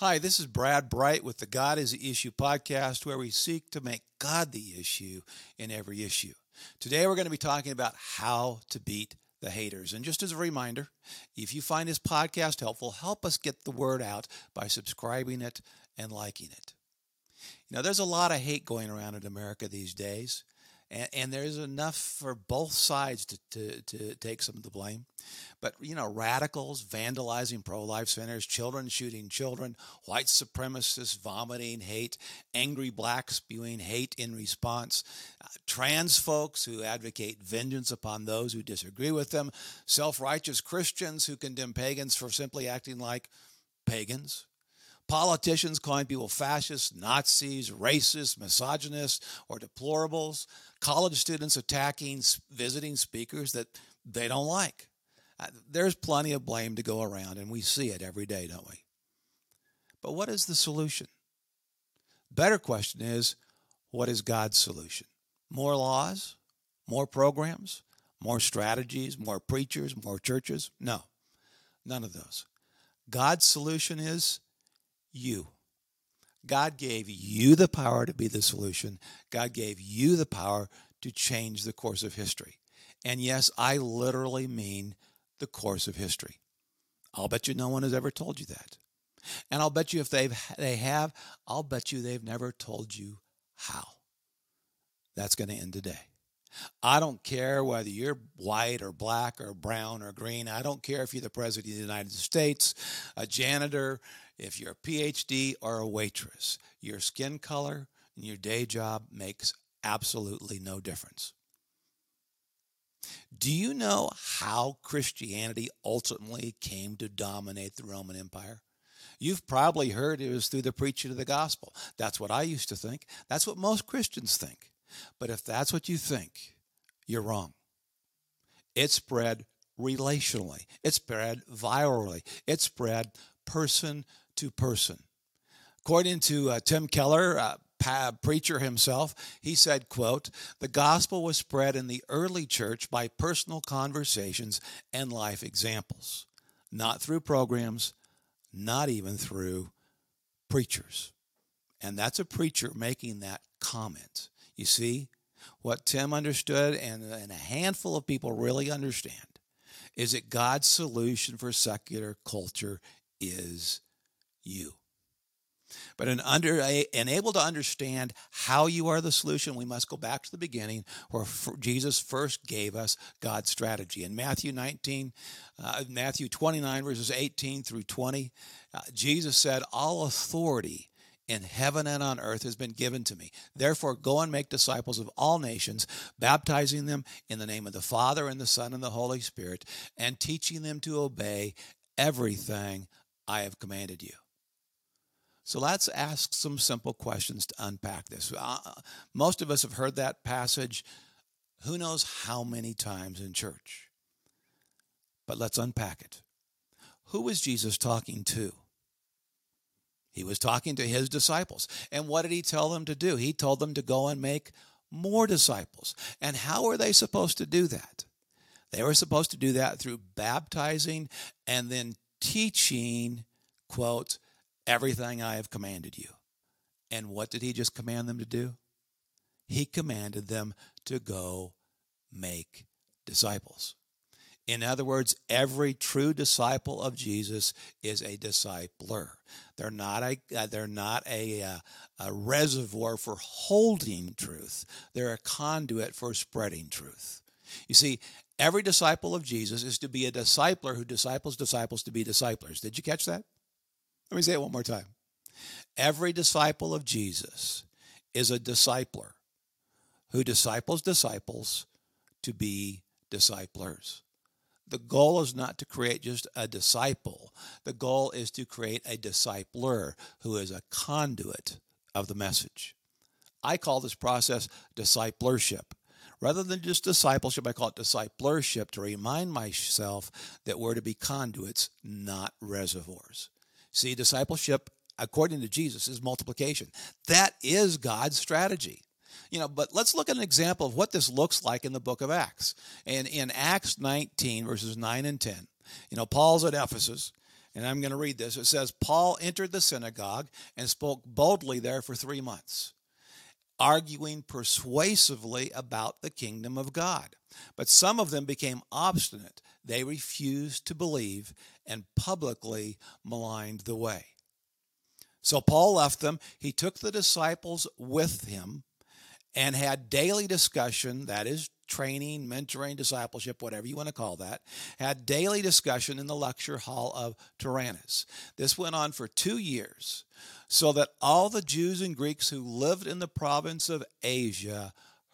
Hi, this is Brad Bright with the God is the Issue podcast, where we seek to make God the issue in every issue. Today, we're going to be talking about how to beat the haters. And just as a reminder, if you find this podcast helpful, help us get the word out by subscribing it and liking it. You know, there's a lot of hate going around in America these days and, and there's enough for both sides to, to, to take some of the blame. But, you know, radicals vandalizing pro life centers, children shooting children, white supremacists vomiting hate, angry blacks spewing hate in response, uh, trans folks who advocate vengeance upon those who disagree with them, self righteous Christians who condemn pagans for simply acting like pagans politicians calling people fascists, Nazis, racists, misogynists, or deplorables, college students attacking visiting speakers that they don't like. Uh, there's plenty of blame to go around, and we see it every day, don't we? But what is the solution? Better question is what is God's solution? More laws? More programs? More strategies? More preachers? More churches? No, none of those. God's solution is you. God gave you the power to be the solution. God gave you the power to change the course of history. And yes, I literally mean the course of history. I'll bet you no one has ever told you that. And I'll bet you if they've they have, I'll bet you they've never told you how. That's going to end today. I don't care whether you're white or black or brown or green. I don't care if you're the president of the United States, a janitor, if you're a PhD or a waitress, your skin color and your day job makes absolutely no difference. Do you know how Christianity ultimately came to dominate the Roman Empire? You've probably heard it was through the preaching of the gospel. That's what I used to think. That's what most Christians think. But if that's what you think, you're wrong. It spread relationally, it spread virally, it spread person to person. According to uh, Tim Keller, uh, preacher himself, he said, quote, "The gospel was spread in the early church by personal conversations and life examples, not through programs, not even through preachers." And that's a preacher making that comment. You see, what Tim understood and, and a handful of people really understand is that God's solution for secular culture is you. But in under able to understand how you are the solution, we must go back to the beginning where Jesus first gave us God's strategy. In Matthew 19, uh, Matthew 29, verses 18 through 20, uh, Jesus said, All authority in heaven and on earth has been given to me. Therefore, go and make disciples of all nations, baptizing them in the name of the Father and the Son and the Holy Spirit, and teaching them to obey everything I have commanded you. So let's ask some simple questions to unpack this. Uh, most of us have heard that passage who knows how many times in church. But let's unpack it. Who was Jesus talking to? He was talking to his disciples. And what did he tell them to do? He told them to go and make more disciples. And how were they supposed to do that? They were supposed to do that through baptizing and then teaching, quote, everything I have commanded you. And what did he just command them to do? He commanded them to go make disciples. In other words, every true disciple of Jesus is a discipler. They're not a uh, they're not a, uh, a reservoir for holding truth. They're a conduit for spreading truth. You see, every disciple of Jesus is to be a discipler who disciples disciples to be disciplers. Did you catch that? Let me say it one more time. Every disciple of Jesus is a discipler who disciples disciples to be disciplers. The goal is not to create just a disciple. The goal is to create a discipler who is a conduit of the message. I call this process disciplership. Rather than just discipleship, I call it disciplership to remind myself that we're to be conduits, not reservoirs. See, discipleship, according to Jesus, is multiplication. That is God's strategy. You know, but let's look at an example of what this looks like in the book of Acts. And in Acts 19, verses 9 and 10, you know, Paul's at Ephesus, And I'm going to read this. It says, Paul entered the synagogue and spoke boldly there for three months, arguing persuasively about the kingdom of God. But some of them became obstinate. They refused to believe and publicly maligned the way. So Paul left them. He took the disciples with him and had daily discussion, that is, training, mentoring, discipleship, whatever you want to call that, had daily discussion in the lecture hall of Tyrannus. This went on for two years, so that all the Jews and Greeks who lived in the province of Asia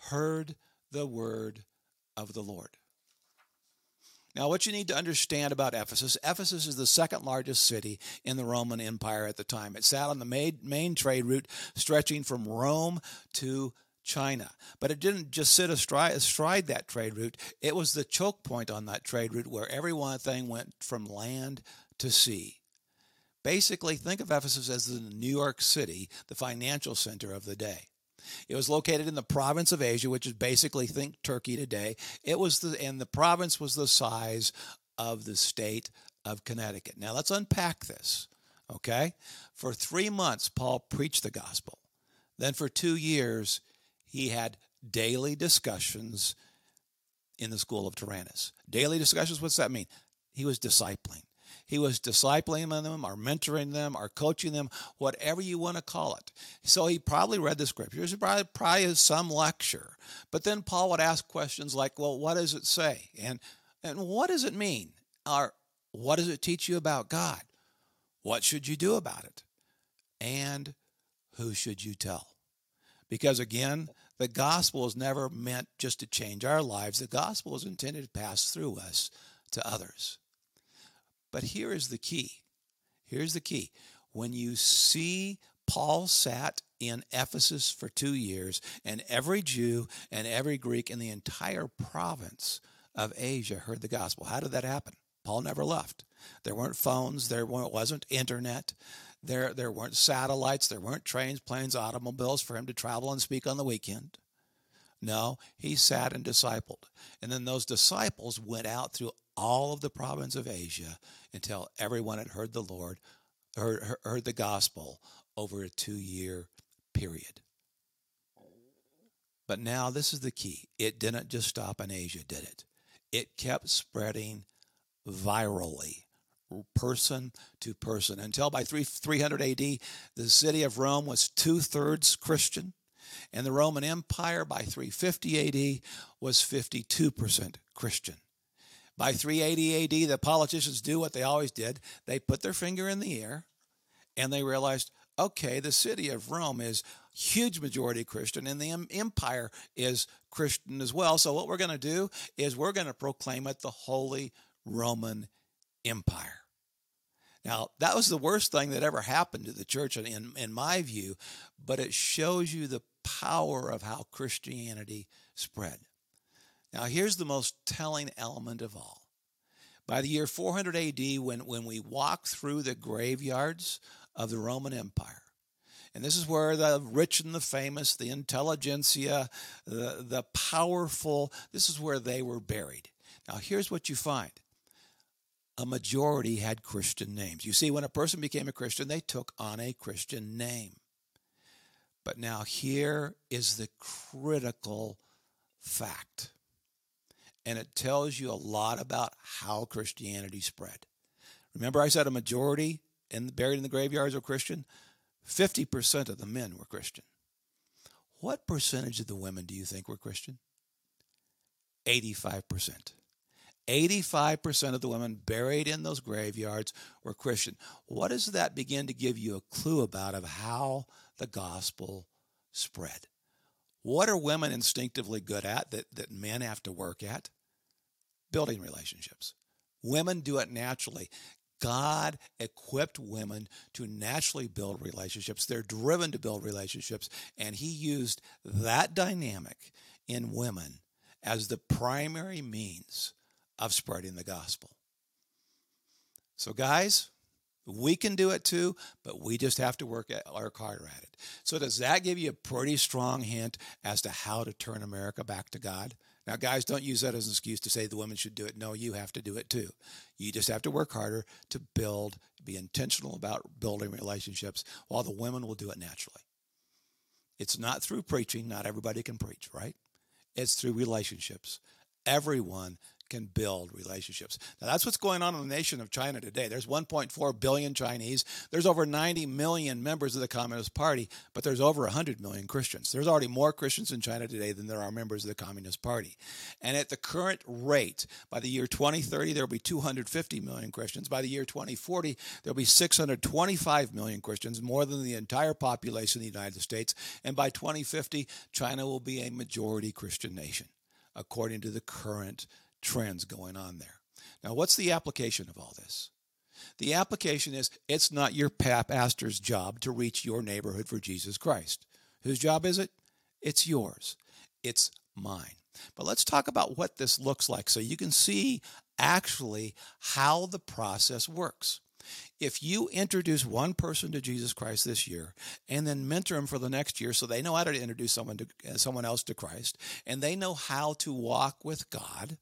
heard the word of the Lord. Now, what you need to understand about Ephesus Ephesus is the second largest city in the Roman Empire at the time. It sat on the main, main trade route stretching from Rome to China. But it didn't just sit astride, astride that trade route, it was the choke point on that trade route where every one thing went from land to sea. Basically, think of Ephesus as the New York City, the financial center of the day. It was located in the province of Asia, which is basically think Turkey today. It was the and the province was the size of the state of Connecticut. Now let's unpack this. Okay? For 3 months Paul preached the gospel. Then for 2 years he had daily discussions in the school of Tyrannus. Daily discussions, what's that mean? He was discipling. He was discipling them or mentoring them or coaching them, whatever you want to call it. So he probably read the scriptures, probably, probably some lecture. But then Paul would ask questions like, well, what does it say? And, and what does it mean? Or what does it teach you about God? What should you do about it? And who should you tell? Because again, the gospel is never meant just to change our lives. The gospel is intended to pass through us to others. But here is the key. Here's the key. When you see Paul sat in Ephesus for two years, and every Jew and every Greek in the entire province of Asia heard the gospel. How did that happen? Paul never left. There weren't phones, there wasn't internet, there, there weren't satellites, there weren't trains, planes, automobiles for him to travel and speak on the weekend. No, he sat and discipled. And then those disciples went out through all of the province of Asia until everyone had heard the Lord, heard, heard the gospel over a two year period. But now this is the key. It didn't just stop in Asia, did it? It kept spreading virally, person to person, until by 300 AD, the city of Rome was two thirds Christian, and the Roman Empire by 350 AD was 52% Christian. By 380 AD, the politicians do what they always did they put their finger in the air and they realized, okay, the city of Rome is huge majority Christian and the empire is Christian as well. So what we're going to do is we're going to proclaim it the Holy Roman Empire. Now, that was the worst thing that ever happened to the church, in, in my view, but it shows you the power of how Christianity spread. Now, here's the most telling element of all. By the year 400 AD, when, when we walk through the graveyards of the Roman Empire, and this is where the rich and the famous, the intelligentsia, the, the powerful, this is where they were buried. Now, here's what you find a majority had Christian names. You see, when a person became a Christian, they took on a Christian name. But now, here is the critical fact and it tells you a lot about how Christianity spread. Remember, I said a majority and buried in the graveyards were Christian? 50% of the men were Christian. What percentage of the women do you think were Christian? 85%. 85% of the women buried in those graveyards were Christian. What does that begin to give you a clue about of how the gospel spread? What are women instinctively good at that, that men have to work at? Building relationships. Women do it naturally. God equipped women to naturally build relationships. They're driven to build relationships, and He used that dynamic in women as the primary means of spreading the gospel. So, guys, we can do it too, but we just have to work, work harder at it. So, does that give you a pretty strong hint as to how to turn America back to God? Now, guys, don't use that as an excuse to say the women should do it. No, you have to do it too. You just have to work harder to build, be intentional about building relationships, while the women will do it naturally. It's not through preaching. Not everybody can preach, right? It's through relationships. Everyone can build relationships. Now, that's what's going on in the nation of China today. There's 1.4 billion Chinese. There's over 90 million members of the Communist Party, but there's over 100 million Christians. There's already more Christians in China today than there are members of the Communist Party. And at the current rate, by the year 2030, there will be 250 million Christians. By the year 2040, there'll be 625 million Christians, more than the entire population of the United States. And by 2050, China will be a majority Christian nation, according to the current trends going on there. Now, what's the application of all this? The application is it's not your pastor's job to reach your neighborhood for Jesus Christ. Whose job is it? It's yours. It's mine. But let's talk about what this looks like so you can see actually how the process works. If you introduce one person to Jesus Christ this year and then mentor them for the next year so they know how to introduce someone to someone else to Christ and they know how to walk with God,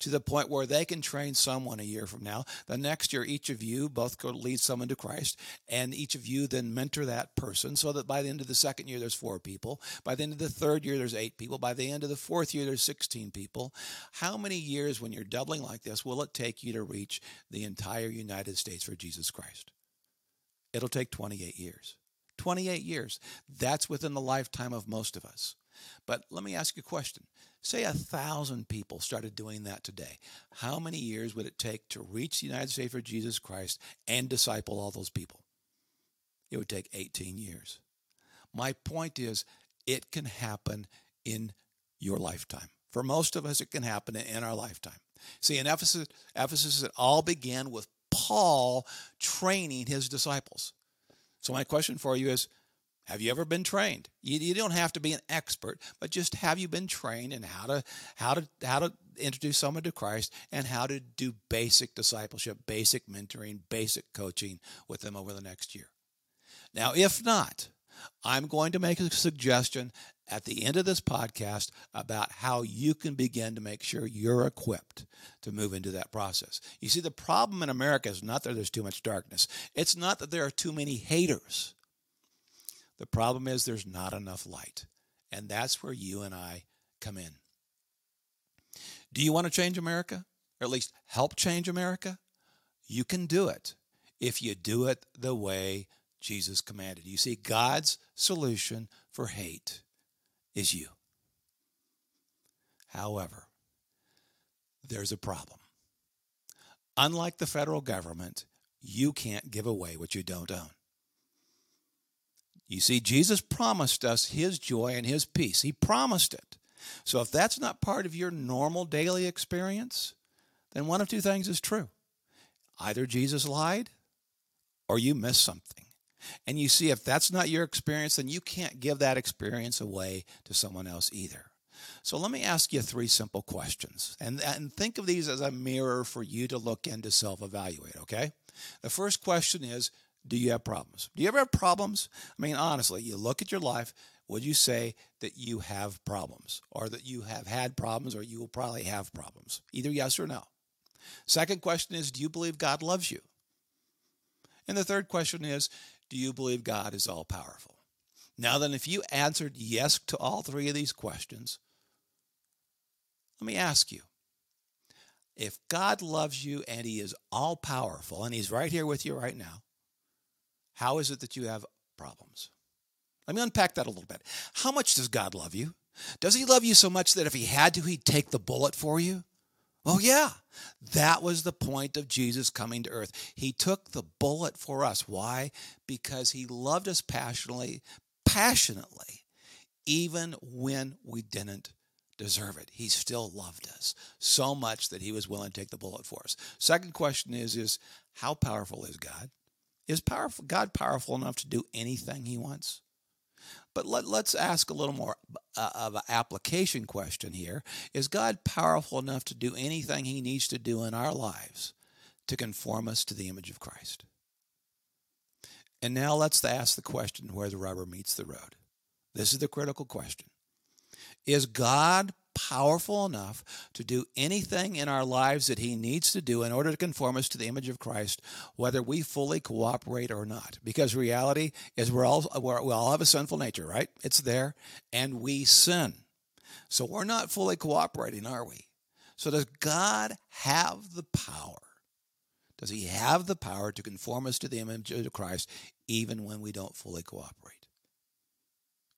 to the point where they can train someone a year from now. The next year, each of you both go lead someone to Christ, and each of you then mentor that person so that by the end of the second year, there's four people. By the end of the third year, there's eight people. By the end of the fourth year, there's 16 people. How many years, when you're doubling like this, will it take you to reach the entire United States for Jesus Christ? It'll take 28 years. 28 years. That's within the lifetime of most of us. But let me ask you a question. Say a thousand people started doing that today. How many years would it take to reach the United States for Jesus Christ and disciple all those people? It would take 18 years. My point is, it can happen in your lifetime. For most of us, it can happen in our lifetime. See, in Ephesus, Ephesus, it all began with Paul training his disciples. So, my question for you is have you ever been trained? You, you, don't have to be an expert, but just have you been trained in how to how to how to introduce someone to Christ and how to do basic discipleship, basic mentoring, basic coaching with them over the next year. Now, if not, I'm going to make a suggestion at the end of this podcast about how you can begin to make sure you're equipped to move into that process. You see, the problem in America is not that there's too much darkness, it's not that there are too many haters. The problem is there's not enough light. And that's where you and I come in. Do you want to change America? Or at least help change America? You can do it if you do it the way Jesus commanded. You see, God's solution for hate is you. However, there's a problem. Unlike the federal government, you can't give away what you don't own. You see, Jesus promised us his joy and his peace. He promised it. So if that's not part of your normal daily experience, then one of two things is true. Either Jesus lied or you missed something. And you see, if that's not your experience, then you can't give that experience away to someone else either. So let me ask you three simple questions. And, and think of these as a mirror for you to look in to self evaluate, okay? The first question is do you have problems? Do you ever have problems? I mean, honestly, you look at your life, would you say that you have problems or that you have had problems or you will probably have problems? Either yes or no. Second question is Do you believe God loves you? And the third question is Do you believe God is all powerful? Now, then, if you answered yes to all three of these questions, let me ask you if God loves you and He is all powerful and He's right here with you right now, how is it that you have problems? Let me unpack that a little bit. How much does God love you? Does he love you so much that if he had to, he'd take the bullet for you? Oh, yeah. That was the point of Jesus coming to earth. He took the bullet for us. Why? Because he loved us passionately, passionately, even when we didn't deserve it. He still loved us so much that he was willing to take the bullet for us. Second question is, is how powerful is God? Is powerful, God powerful enough to do anything he wants? But let, us ask a little more uh, of an application question here. Is God powerful enough to do anything he needs to do in our lives to conform us to the image of Christ? And now let's ask the question where the rubber meets the road. This is the critical question. Is God powerful enough to do anything in our lives that He needs to do in order to conform us to the image of Christ, whether we fully cooperate or not. Because reality is we're all, we're, we all have a sinful nature, right? It's there, and we sin. So we're not fully cooperating, are we? So does God have the power? Does He have the power to conform us to the image of Christ even when we don't fully cooperate?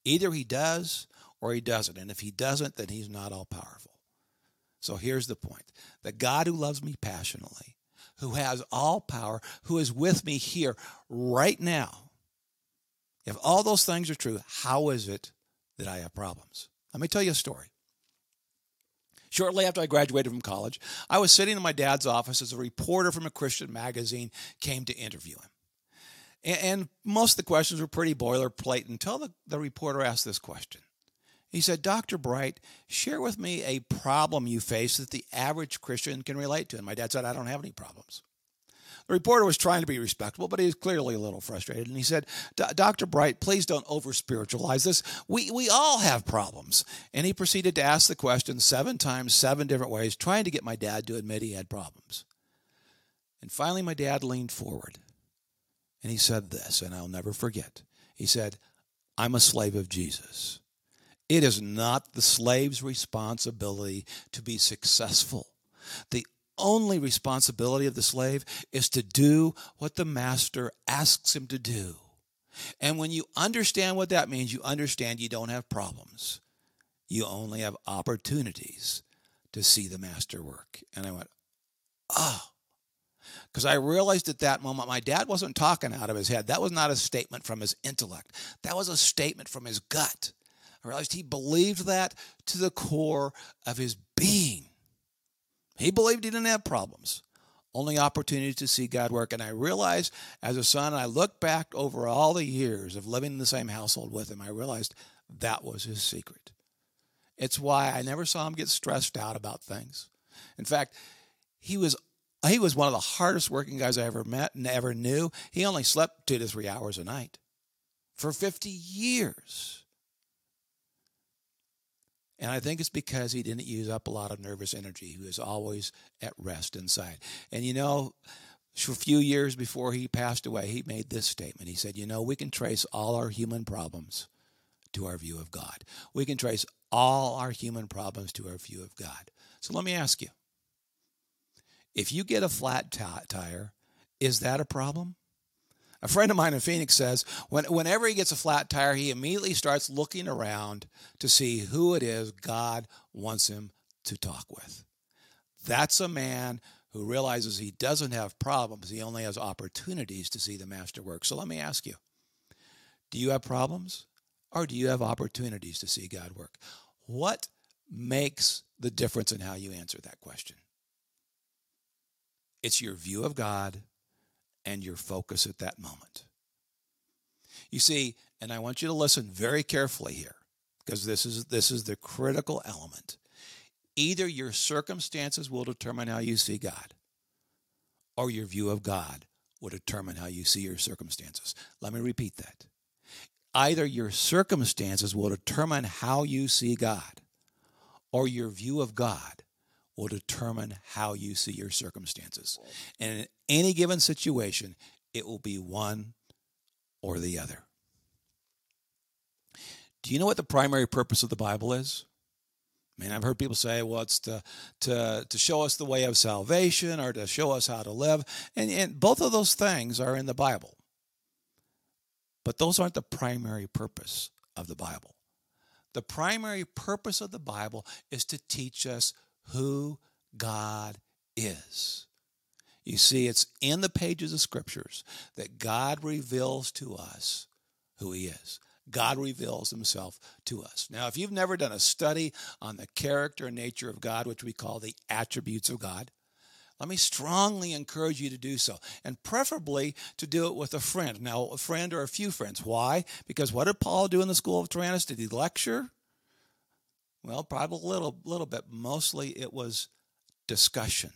Either He does or he doesn't. And if he doesn't, then he's not all powerful. So here's the point the God who loves me passionately, who has all power, who is with me here right now, if all those things are true, how is it that I have problems? Let me tell you a story. Shortly after I graduated from college, I was sitting in my dad's office as a reporter from a Christian magazine came to interview him. And, most of the questions were pretty boilerplate until the, the reporter asked this question he said, Dr. Bright, share with me a problem you face that the average Christian can relate to. And my dad said, I don't have any problems. The reporter was trying to be respectable, but he was clearly a little frustrated. And he said, Dr. Bright, please don't over spiritualize this. We, we all have problems. And he proceeded to ask the question seven times, seven different ways, trying to get my dad to admit he had problems. And finally, my dad leaned forward and he said this, and I'll never forget. He said, I'm a slave of Jesus. It is not the slave's responsibility to be successful. The only responsibility of the slave is to do what the master asks him to do. And when you understand what that means, you understand you don't have problems. You only have opportunities to see the master work. And I went, ah. oh. Because I realized at that moment my dad wasn't talking out of his head. That was not a statement from his intellect, that was a statement from his gut. I realized he believed that to the core of his being. He believed he didn't have problems, only opportunities to see God work. And I realized as a son, I look back over all the years of living in the same household with him, I realized that was his secret. It's why I never saw him get stressed out about things. In fact, he was he was one of the hardest working guys I ever met and ever knew. He only slept two to three hours a night for 50 years. And I think it's because he didn't use up a lot of nervous energy. He was always at rest inside. And you know, a few years before he passed away, he made this statement. He said, You know, we can trace all our human problems to our view of God. We can trace all our human problems to our view of God. So let me ask you if you get a flat t- tire, is that a problem? A friend of mine in Phoenix says when, whenever he gets a flat tire, he immediately starts looking around to see who it is God wants him to talk with. That's a man who realizes he doesn't have problems, he only has opportunities to see the master work. So let me ask you do you have problems or do you have opportunities to see God work? What makes the difference in how you answer that question? It's your view of God and your focus at that moment. You see, and I want you to listen very carefully here because this is this is the critical element. Either your circumstances will determine how you see God or your view of God will determine how you see your circumstances. Let me repeat that. Either your circumstances will determine how you see God or your view of God will determine how you see your circumstances. And in any given situation, it will be one or the other. Do you know what the primary purpose of the Bible is? I mean, I've heard people say, well, it's to, to, to show us the way of salvation or to show us how to live. And, and both of those things are in the Bible. But those aren't the primary purpose of the Bible. The primary purpose of the Bible is to teach us who God is. You see, it's in the pages of scriptures that God reveals to us who He is. God reveals Himself to us. Now, if you've never done a study on the character and nature of God, which we call the attributes of God, let me strongly encourage you to do so, and preferably to do it with a friend. Now, a friend or a few friends. Why? Because what did Paul do in the school of Tyrannus? Did he lecture? Well, probably a little, little bit. Mostly it was discussion.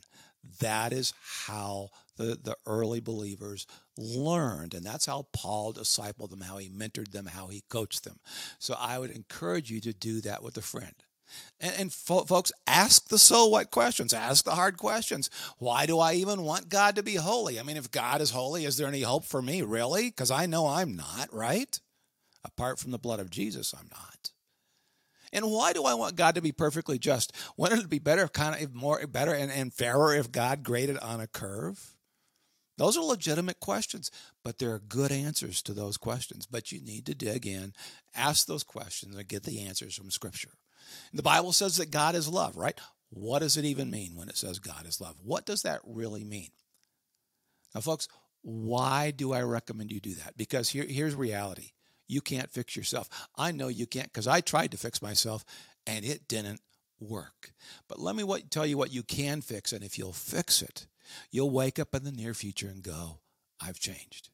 That is how the, the early believers learned. And that's how Paul discipled them, how he mentored them, how he coached them. So I would encourage you to do that with a friend. And, and fo- folks, ask the so what questions. Ask the hard questions. Why do I even want God to be holy? I mean, if God is holy, is there any hope for me? Really? Because I know I'm not, right? Apart from the blood of Jesus, I'm not. And why do I want God to be perfectly just? Wouldn't it be better, kind of more better and, and fairer if God graded on a curve? Those are legitimate questions, but there are good answers to those questions. But you need to dig in, ask those questions, and get the answers from Scripture. The Bible says that God is love, right? What does it even mean when it says God is love? What does that really mean? Now, folks, why do I recommend you do that? Because here, here's reality you can't fix yourself. I know you can't because I tried to fix myself and it didn't work. But let me what, tell you what you can fix. And if you'll fix it, you'll wake up in the near future and go, I've changed.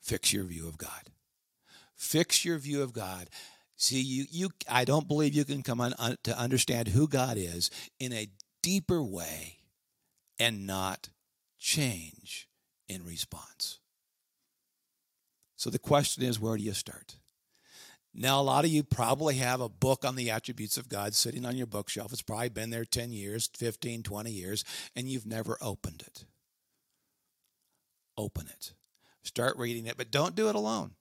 Fix your view of God. Fix your view of God. See, you, you, I don't believe you can come on, on to understand who God is in a deeper way and not change in response. So the question is, where do you start? Now, a lot of you probably have a book on the attributes of God sitting on your bookshelf. It's probably been there 10 years, 15, 20 years, and you've never opened it. Open it. Start reading it, but don't do it alone.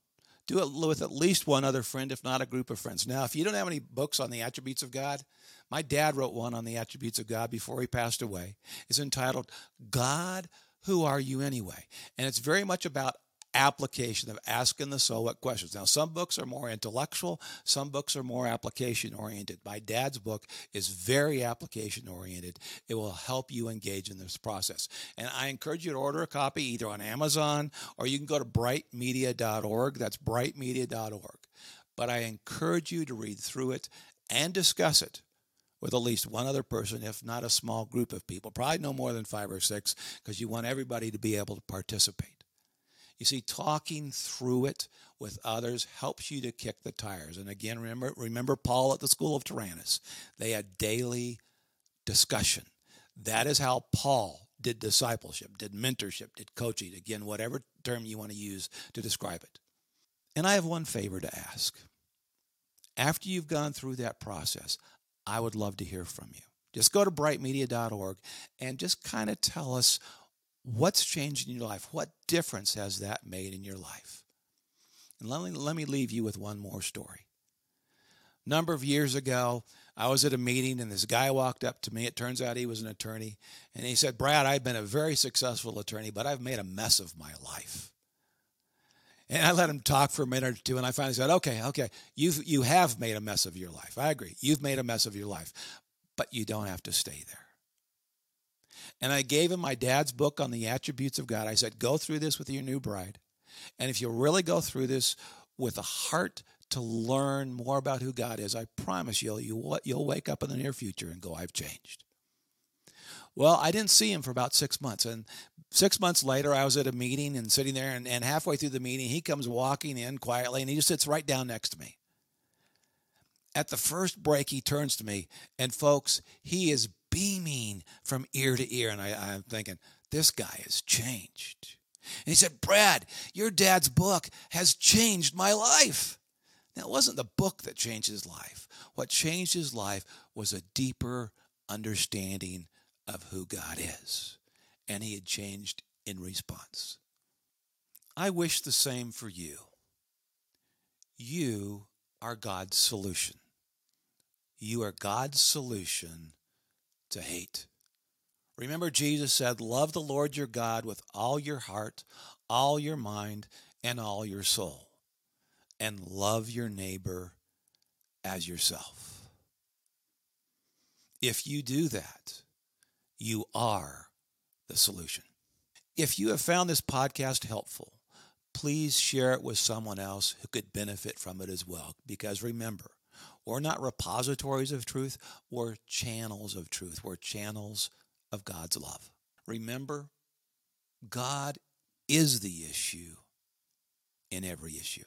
Do it with at least one other friend, if not a group of friends. Now, if you don't have any books on the attributes of God, my dad wrote one on the attributes of God before he passed away. It's entitled God, Who Are You Anyway? And it's very much about application of asking the so what questions. Now, some books are more intellectual, some books are more application oriented. My dad's book is very application oriented. It will help you engage in this process. And I encourage you to order a copy either on Amazon or you can go to brightmedia.org. That's brightmedia.org. But I encourage you to read through it and discuss it with at least one other person, if not a small group of people, probably no more than five or six, because you want everybody to be able to participate. You see, talking through it with others helps you to kick the tires. And again, remember, remember Paul at the school of Tyrannus. They had daily discussion. That is how Paul did discipleship, did mentorship, did coaching. Again, whatever term you want to use to describe it. And I have one favor to ask. After you've gone through that process, I would love to hear from you. Just go to brightmedia.org and just kind of tell us What's changed in your life? What difference has that made in your life? And let me, let me leave you with one more story. A number of years ago, I was at a meeting and this guy walked up to me. It turns out he was an attorney. And he said, Brad, I've been a very successful attorney, but I've made a mess of my life. And I let him talk for a minute or two, and I finally said, "Okay, okay, you've you have made a mess of your life. I agree. You've made a mess of your life, but you don't have to stay there." And I gave him my dad's book on the attributes of God. I said, go through this with your new bride. And if you really go through this with a heart to learn more about who God is, I promise you, you'll, you'll wake up in the near future and go, I've changed. Well, I didn't see him for about six months. And six months later, I was at a meeting and sitting there, and, and halfway through the meeting, he comes walking in quietly and he just sits right down next to me. At the first break, he turns to me, and folks, he is beaming from ear to ear. And I, I'm thinking, this guy has changed. And he said, Brad, your dad's book has changed my life. Now, it wasn't the book that changed his life. What changed his life was a deeper understanding of who God is. And he had changed in response. I wish the same for you. You are God's solution. You are God's solution to hate. Remember, Jesus said, Love the Lord your God with all your heart, all your mind, and all your soul, and love your neighbor as yourself. If you do that, you are the solution. If you have found this podcast helpful, please share it with someone else who could benefit from it as well. Because remember, we're not repositories of truth, we're channels of truth. We're channels of God's love. Remember, God is the issue in every issue.